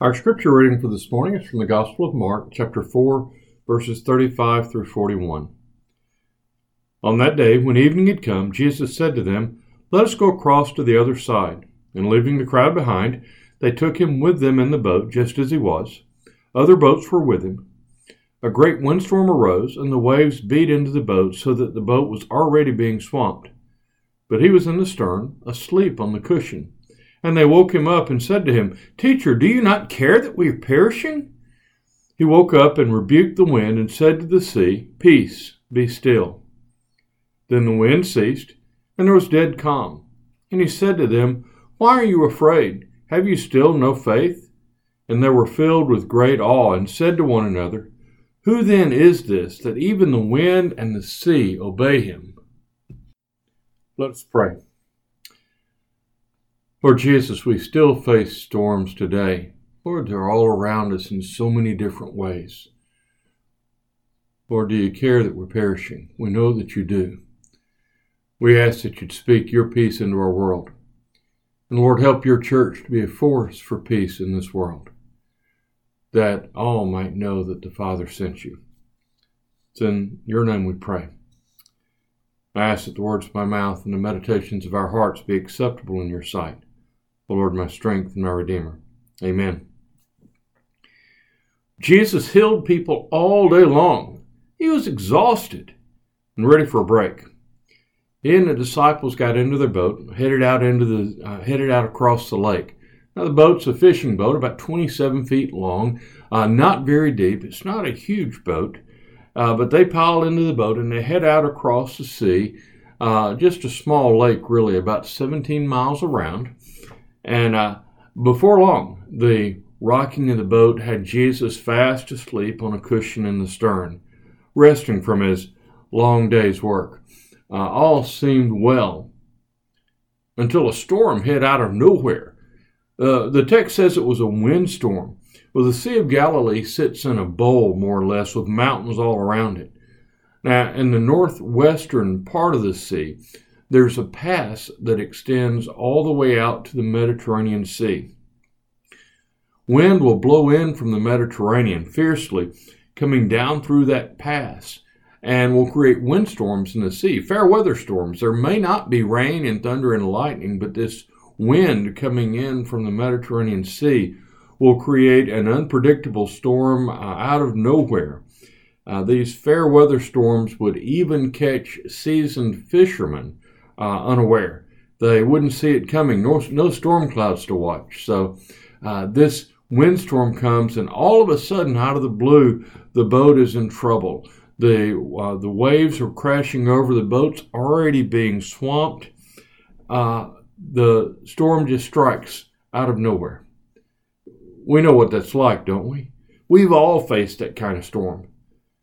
Our scripture reading for this morning is from the Gospel of Mark, chapter 4, verses 35 through 41. On that day, when evening had come, Jesus said to them, Let us go across to the other side. And leaving the crowd behind, they took him with them in the boat, just as he was. Other boats were with him. A great windstorm arose, and the waves beat into the boat, so that the boat was already being swamped. But he was in the stern, asleep on the cushion. And they woke him up and said to him, Teacher, do you not care that we are perishing? He woke up and rebuked the wind and said to the sea, Peace, be still. Then the wind ceased, and there was dead calm. And he said to them, Why are you afraid? Have you still no faith? And they were filled with great awe and said to one another, Who then is this that even the wind and the sea obey him? Let us pray. Lord Jesus, we still face storms today. Lord, they're all around us in so many different ways. Lord, do you care that we're perishing? We know that you do. We ask that you'd speak your peace into our world. And Lord, help your church to be a force for peace in this world, that all might know that the Father sent you. It's in your name we pray. I ask that the words of my mouth and the meditations of our hearts be acceptable in your sight. Lord, my strength and my Redeemer. Amen. Jesus healed people all day long. He was exhausted and ready for a break. He and the disciples got into their boat, headed out into the uh, headed out across the lake. Now the boat's a fishing boat, about 27 feet long, uh, not very deep. It's not a huge boat, uh, but they pile into the boat and they head out across the sea. Uh, just a small lake, really, about 17 miles around. And uh, before long, the rocking of the boat had Jesus fast asleep on a cushion in the stern, resting from his long day's work. Uh, all seemed well until a storm hit out of nowhere. Uh, the text says it was a windstorm. Well, the Sea of Galilee sits in a bowl, more or less, with mountains all around it. Now, in the northwestern part of the sea, there's a pass that extends all the way out to the Mediterranean Sea. Wind will blow in from the Mediterranean fiercely, coming down through that pass, and will create windstorms in the sea, fair weather storms. There may not be rain and thunder and lightning, but this wind coming in from the Mediterranean Sea will create an unpredictable storm uh, out of nowhere. Uh, these fair weather storms would even catch seasoned fishermen uh, unaware. They wouldn't see it coming, nor, no storm clouds to watch. So uh, this windstorm comes, and all of a sudden, out of the blue, the boat is in trouble. The, uh, the waves are crashing over, the boat's already being swamped. Uh, the storm just strikes out of nowhere. We know what that's like, don't we? We've all faced that kind of storm.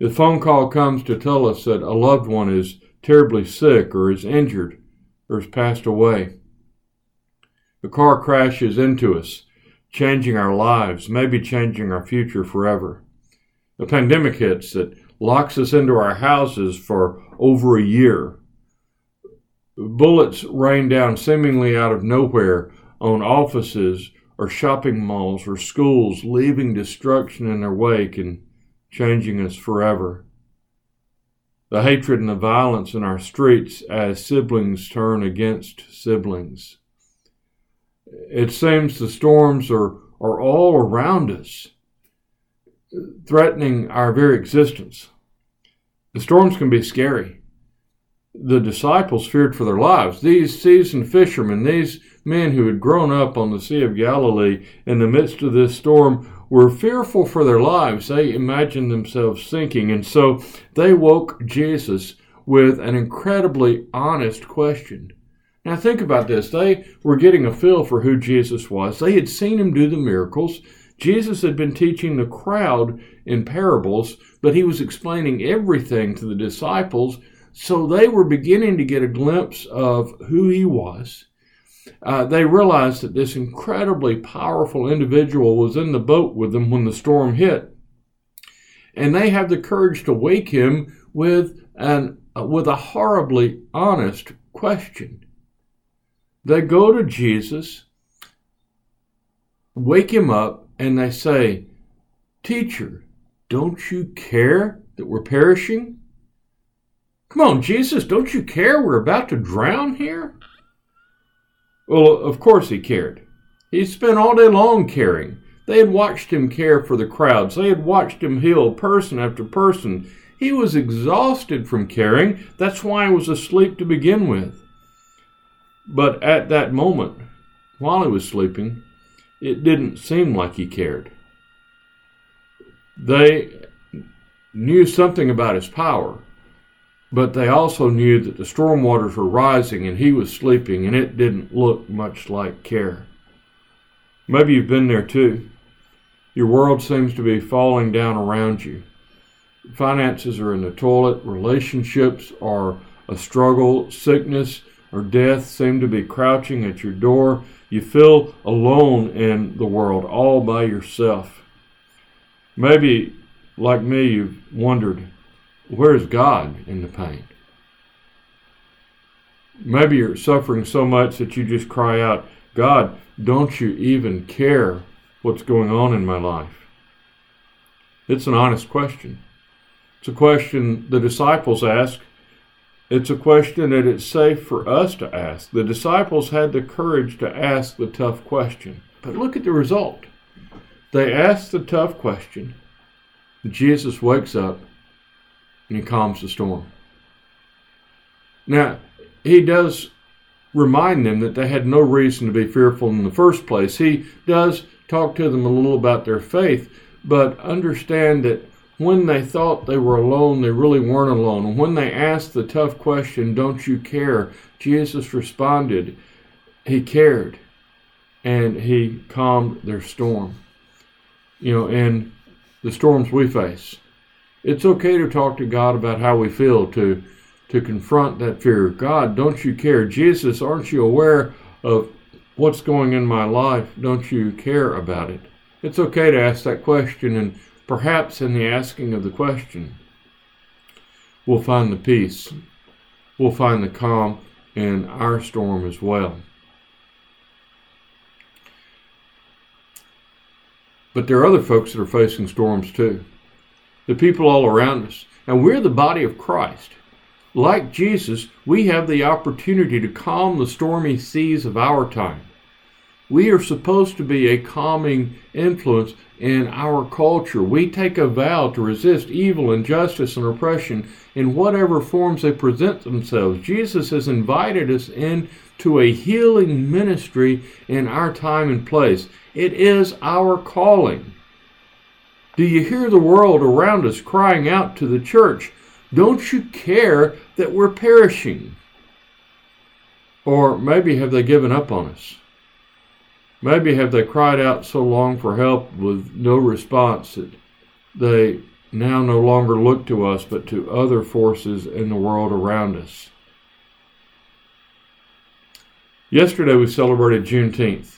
The phone call comes to tell us that a loved one is terribly sick or is injured or has passed away. The car crashes into us, changing our lives, maybe changing our future forever. The pandemic hits that locks us into our houses for over a year. Bullets rain down seemingly out of nowhere on offices or shopping malls or schools, leaving destruction in their wake and changing us forever the hatred and the violence in our streets as siblings turn against siblings. It seems the storms are, are all around us, threatening our very existence. The storms can be scary. The disciples feared for their lives. These seasoned fishermen, these men who had grown up on the Sea of Galilee in the midst of this storm, were fearful for their lives. They imagined themselves sinking. And so they woke Jesus with an incredibly honest question. Now, think about this. They were getting a feel for who Jesus was. They had seen him do the miracles. Jesus had been teaching the crowd in parables, but he was explaining everything to the disciples. So they were beginning to get a glimpse of who he was uh, they realized that this incredibly powerful individual was in the boat with them when the storm hit. And they have the courage to wake him with, an, uh, with a horribly honest question. They go to Jesus, wake him up, and they say, Teacher, don't you care that we're perishing? Come on, Jesus, don't you care we're about to drown here? Well, of course he cared. He spent all day long caring. They had watched him care for the crowds. They had watched him heal person after person. He was exhausted from caring. That's why he was asleep to begin with. But at that moment, while he was sleeping, it didn't seem like he cared. They knew something about his power, but they also knew that the storm waters were rising and he was sleeping, and it didn't look much like care. Maybe you've been there too. Your world seems to be falling down around you. Finances are in the toilet, relationships are a struggle, sickness or death seem to be crouching at your door. You feel alone in the world, all by yourself. Maybe, like me, you've wondered Where's God in the pain? Maybe you're suffering so much that you just cry out, God, don't you even care what's going on in my life? It's an honest question. It's a question the disciples ask. It's a question that it's safe for us to ask. The disciples had the courage to ask the tough question. But look at the result. They asked the tough question. Jesus wakes up and he calms the storm. Now, he does remind them that they had no reason to be fearful in the first place. He does talk to them a little about their faith, but understand that when they thought they were alone, they really weren't alone. When they asked the tough question, Don't you care? Jesus responded, He cared, and He calmed their storm. You know, and the storms we face it's okay to talk to God about how we feel, to to confront that fear. God, don't you care? Jesus, aren't you aware of what's going in my life? Don't you care about it? It's okay to ask that question, and perhaps in the asking of the question, we'll find the peace, we'll find the calm in our storm as well. But there are other folks that are facing storms too the people all around us. And we're the body of Christ. Like Jesus, we have the opportunity to calm the stormy seas of our time. We are supposed to be a calming influence in our culture. We take a vow to resist evil, injustice, and oppression in whatever forms they present themselves. Jesus has invited us into a healing ministry in our time and place. It is our calling. Do you hear the world around us crying out to the church, Don't you care that we're perishing? Or maybe have they given up on us? Maybe have they cried out so long for help with no response that they now no longer look to us but to other forces in the world around us? Yesterday we celebrated Juneteenth.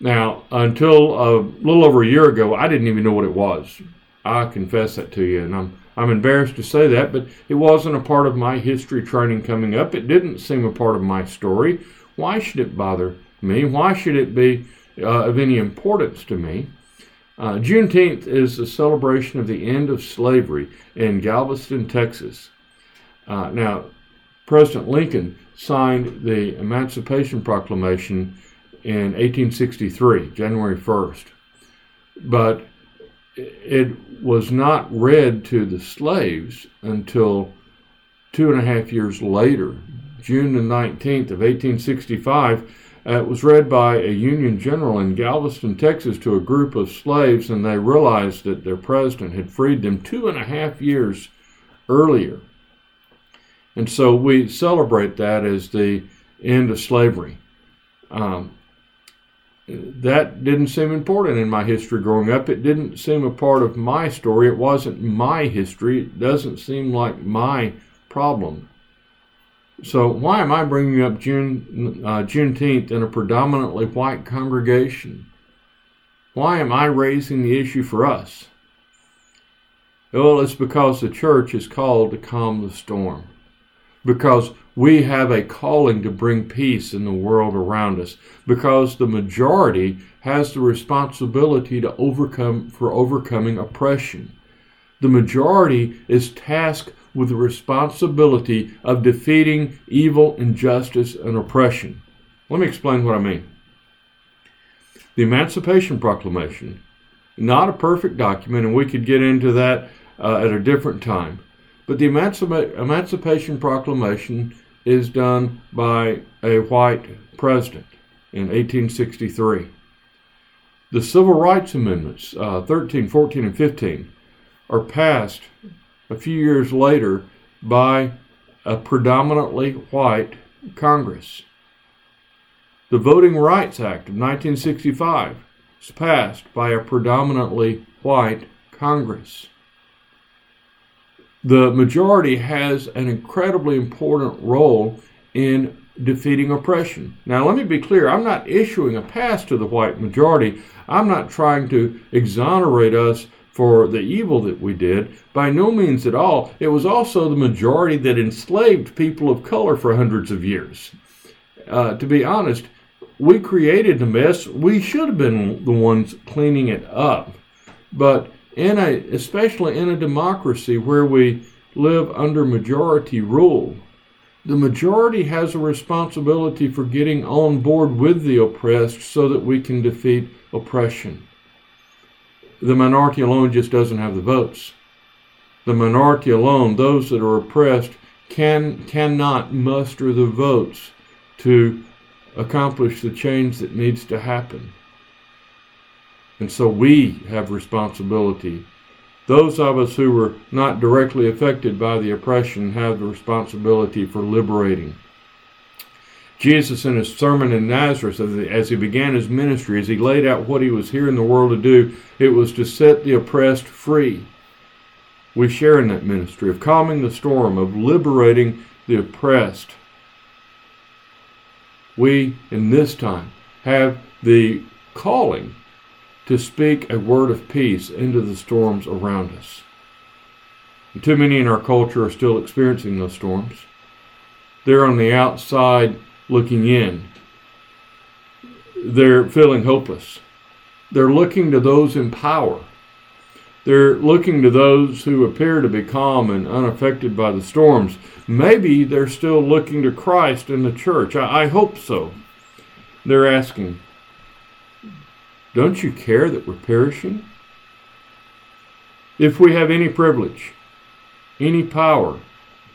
Now, until a little over a year ago, I didn't even know what it was. I confess that to you, and I'm I'm embarrassed to say that, but it wasn't a part of my history training coming up. It didn't seem a part of my story. Why should it bother me? Why should it be uh, of any importance to me? Uh, Juneteenth is the celebration of the end of slavery in Galveston, Texas. Uh, now, President Lincoln signed the Emancipation Proclamation in 1863, January 1st. But it was not read to the slaves until two and a half years later, June the 19th of 1865. Uh, it was read by a Union general in Galveston, Texas, to a group of slaves, and they realized that their president had freed them two and a half years earlier. And so we celebrate that as the end of slavery. Um, that didn't seem important in my history growing up. It didn't seem a part of my story. It wasn't my history. It doesn't seem like my problem. So why am I bringing up June uh, Juneteenth in a predominantly white congregation? Why am I raising the issue for us? Well, it's because the church is called to calm the storm. Because we have a calling to bring peace in the world around us because the majority has the responsibility to overcome for overcoming oppression. The majority is tasked with the responsibility of defeating evil injustice and oppression. Let me explain what i mean. The emancipation proclamation not a perfect document and we could get into that uh, at a different time but the Emancipa- Emancipation Proclamation is done by a white president in 1863. The Civil Rights Amendments, uh, 13, 14, and 15, are passed a few years later by a predominantly white Congress. The Voting Rights Act of 1965 was passed by a predominantly white Congress the majority has an incredibly important role in defeating oppression. Now, let me be clear I'm not issuing a pass to the white majority. I'm not trying to exonerate us for the evil that we did. By no means at all. It was also the majority that enslaved people of color for hundreds of years. Uh, to be honest, we created the mess. We should have been the ones cleaning it up. But in a, especially in a democracy where we live under majority rule, the majority has a responsibility for getting on board with the oppressed so that we can defeat oppression. The minority alone just doesn't have the votes. The minority alone, those that are oppressed, can cannot muster the votes to accomplish the change that needs to happen. And so we have responsibility. Those of us who were not directly affected by the oppression have the responsibility for liberating. Jesus, in his sermon in Nazareth, as he began his ministry, as he laid out what he was here in the world to do, it was to set the oppressed free. We share in that ministry of calming the storm, of liberating the oppressed. We, in this time, have the calling to speak a word of peace into the storms around us. And too many in our culture are still experiencing those storms. They're on the outside looking in. They're feeling hopeless. They're looking to those in power. They're looking to those who appear to be calm and unaffected by the storms. Maybe they're still looking to Christ and the church. I, I hope so. They're asking, don't you care that we're perishing? If we have any privilege, any power,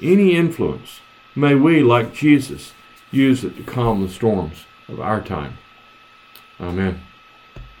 any influence, may we, like Jesus, use it to calm the storms of our time. Amen.